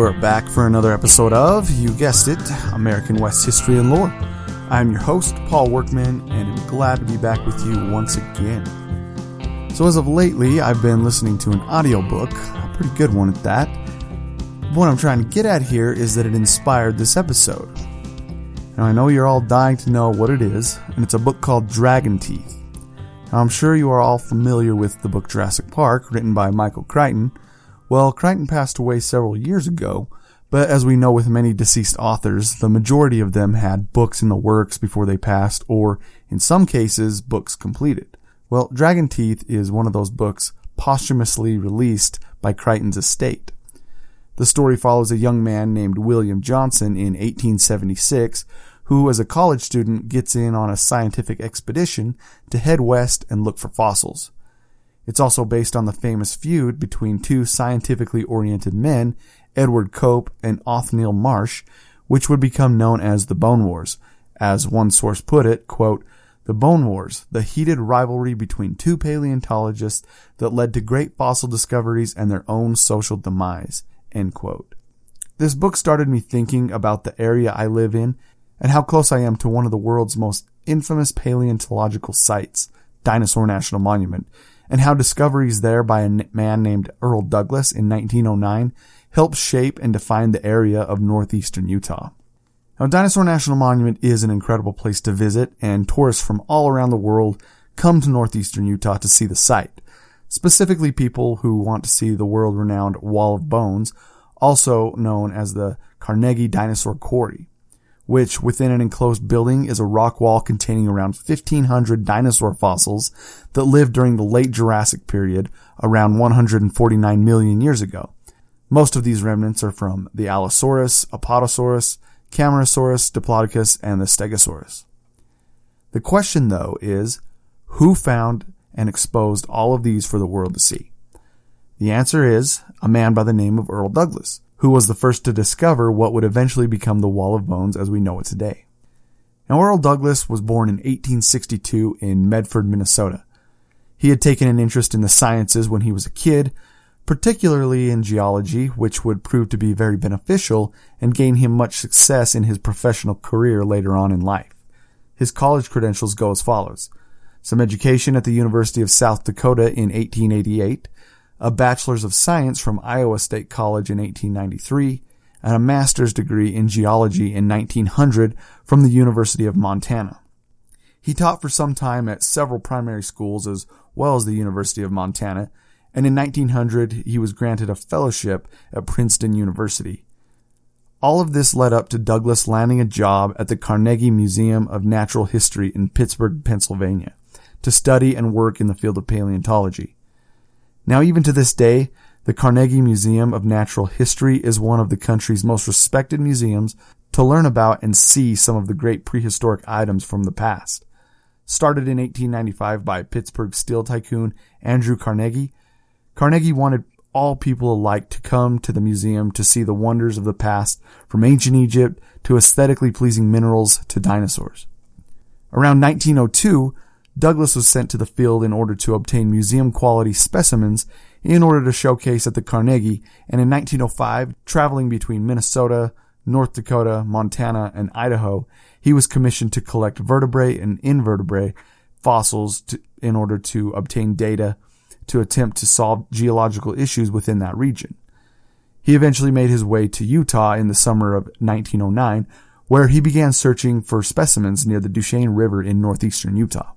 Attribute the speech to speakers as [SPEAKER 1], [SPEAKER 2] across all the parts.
[SPEAKER 1] we're back for another episode of, you guessed it, American West History and Lore. I'm your host, Paul Workman, and I'm glad to be back with you once again. So, as of lately, I've been listening to an audiobook, a pretty good one at that. What I'm trying to get at here is that it inspired this episode. Now, I know you're all dying to know what it is, and it's a book called Dragon Teeth. Now, I'm sure you are all familiar with the book Jurassic Park, written by Michael Crichton well, Crichton passed away several years ago, but as we know with many deceased authors, the majority of them had books in the works before they passed, or in some cases, books completed. Well, Dragon Teeth is one of those books posthumously released by Crichton's estate. The story follows a young man named William Johnson in 1876 who, as a college student, gets in on a scientific expedition to head west and look for fossils. It's also based on the famous feud between two scientifically oriented men, Edward Cope and Othniel Marsh, which would become known as the Bone Wars. As one source put it, quote, the Bone Wars, the heated rivalry between two paleontologists that led to great fossil discoveries and their own social demise, end quote. This book started me thinking about the area I live in and how close I am to one of the world's most infamous paleontological sites, Dinosaur National Monument, and how discoveries there by a man named Earl Douglass in 1909 helped shape and define the area of northeastern Utah. Now, Dinosaur National Monument is an incredible place to visit, and tourists from all around the world come to northeastern Utah to see the site. Specifically, people who want to see the world renowned Wall of Bones, also known as the Carnegie Dinosaur Quarry which within an enclosed building is a rock wall containing around 1500 dinosaur fossils that lived during the late Jurassic period around 149 million years ago. Most of these remnants are from the Allosaurus, Apatosaurus, Camarasaurus, Diplodocus, and the Stegosaurus. The question though is, who found and exposed all of these for the world to see? The answer is a man by the name of Earl Douglass, who was the first to discover what would eventually become the Wall of Bones as we know it today. Now, Earl Douglass was born in 1862 in Medford, Minnesota. He had taken an interest in the sciences when he was a kid, particularly in geology, which would prove to be very beneficial and gain him much success in his professional career later on in life. His college credentials go as follows. Some education at the University of South Dakota in 1888, a Bachelor's of Science from Iowa State College in 1893, and a master's degree in geology in 1900 from the University of Montana. He taught for some time at several primary schools as well as the University of Montana, and in 1900 he was granted a fellowship at Princeton University. All of this led up to Douglass landing a job at the Carnegie Museum of Natural History in Pittsburgh, Pennsylvania, to study and work in the field of paleontology. Now, even to this day, the Carnegie Museum of Natural History is one of the country's most respected museums to learn about and see some of the great prehistoric items from the past. Started in 1895 by Pittsburgh steel tycoon Andrew Carnegie, Carnegie wanted all people alike to come to the museum to see the wonders of the past from ancient Egypt to aesthetically pleasing minerals to dinosaurs. Around 1902, Douglass was sent to the field in order to obtain museum quality specimens in order to showcase at the Carnegie, and in 1905, traveling between Minnesota, North Dakota, Montana, and Idaho, he was commissioned to collect vertebrate and invertebrate fossils to, in order to obtain data to attempt to solve geological issues within that region. He eventually made his way to Utah in the summer of 1909, where he began searching for specimens near the Duchesne River in northeastern Utah.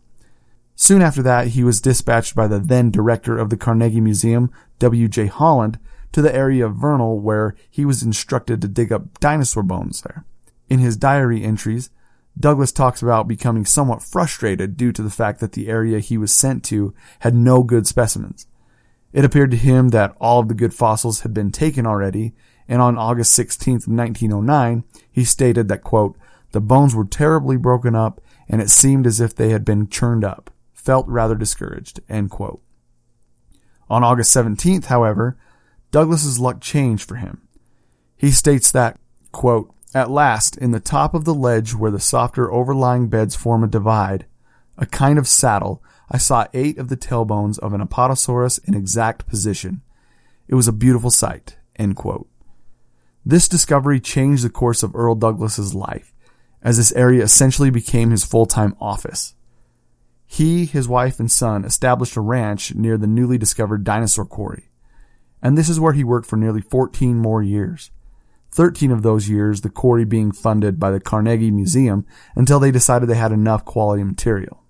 [SPEAKER 1] Soon after that, he was dispatched by the then director of the Carnegie Museum, W.J. Holland, to the area of Vernal where he was instructed to dig up dinosaur bones there. In his diary entries, Douglass talks about becoming somewhat frustrated due to the fact that the area he was sent to had no good specimens. It appeared to him that all of the good fossils had been taken already, and on August 16th, 1909, he stated that, quote, the bones were terribly broken up, and it seemed as if they had been churned up felt rather discouraged. On August 17th, however, Douglass's luck changed for him. He states that, quote, at last, in the top of the ledge where the softer overlying beds form a divide, a kind of saddle, I saw eight of the tailbones of an Apatosaurus in exact position. It was a beautiful sight. This discovery changed the course of Earl Douglass's life, as this area essentially became his full-time office. He, his wife, and son established a ranch near the newly discovered dinosaur quarry, and this is where he worked for nearly 14 more years. 13 of those years, the quarry being funded by the Carnegie Museum until they decided they had enough quality material.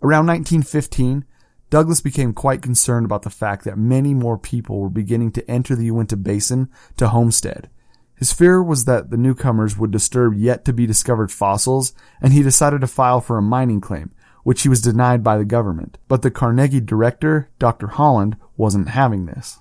[SPEAKER 1] Around 1915, Douglass became quite concerned about the fact that many more people were beginning to enter the Uinta Basin to homestead. His fear was that the newcomers would disturb yet to be discovered fossils, and he decided to file for a mining claim, which he was denied by the government. But the Carnegie director, Dr. Holland, wasn't having this.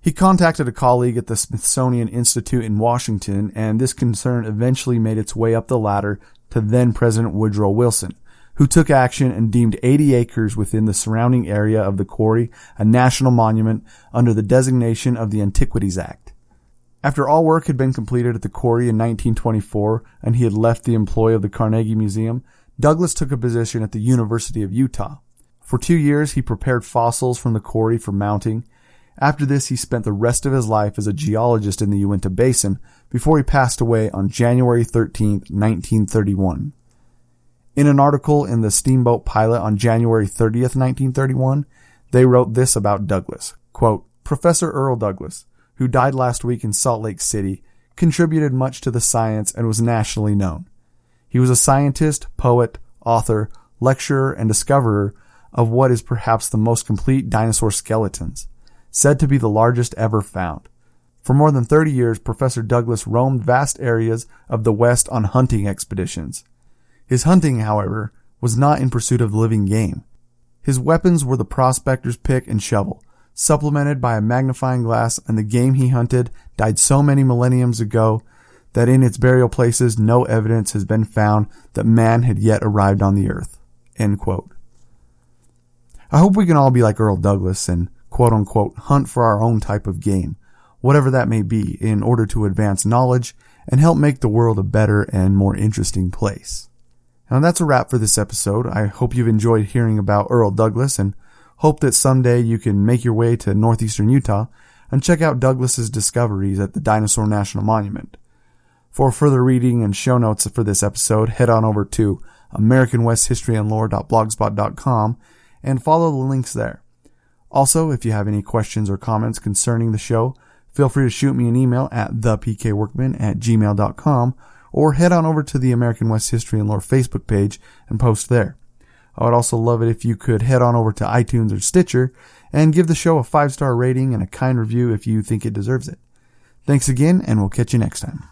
[SPEAKER 1] He contacted a colleague at the Smithsonian Institute in Washington, and this concern eventually made its way up the ladder to then President Woodrow Wilson, who took action and deemed 80 acres within the surrounding area of the quarry a national monument under the designation of the Antiquities Act. After all work had been completed at the quarry in 1924 and he had left the employ of the Carnegie Museum, Douglass took a position at the University of Utah. For two years, he prepared fossils from the quarry for mounting. After this, he spent the rest of his life as a geologist in the Uinta Basin before he passed away on January 13, 1931. In an article in the Steamboat Pilot on January 30th, 1931, they wrote this about Douglass. Quote, Professor Earl Douglass, who died last week in Salt Lake City, contributed much to the science and was nationally known. He was a scientist, poet, author, lecturer, and discoverer of what is perhaps the most complete dinosaur skeletons, said to be the largest ever found. For more than 30 years, Professor Douglass roamed vast areas of the West on hunting expeditions. His hunting, however, was not in pursuit of living game. His weapons were the prospector's pick and shovel, supplemented by a magnifying glass, and the game he hunted died so many millenniums ago that in its burial places no evidence has been found that man had yet arrived on the earth. I hope we can all be like Earl Douglass and quote unquote hunt for our own type of game, whatever that may be, in order to advance knowledge and help make the world a better and more interesting place. Now that's a wrap for this episode. I hope you've enjoyed hearing about Earl Douglass and hope that someday you can make your way to northeastern Utah and check out Douglass's discoveries at the Dinosaur National Monument. For further reading and show notes for this episode, head on over to AmericanWestHistoryAndLore.blogspot.com and follow the links there. Also, if you have any questions or comments concerning the show, feel free to shoot me an email at thepkworkman at gmail.com or head on over to the American West History and Lore Facebook page and post there. I would also love it if you could head on over to iTunes or Stitcher and give the show a five star rating and a kind review if you think it deserves it. Thanks again, and we'll catch you next time.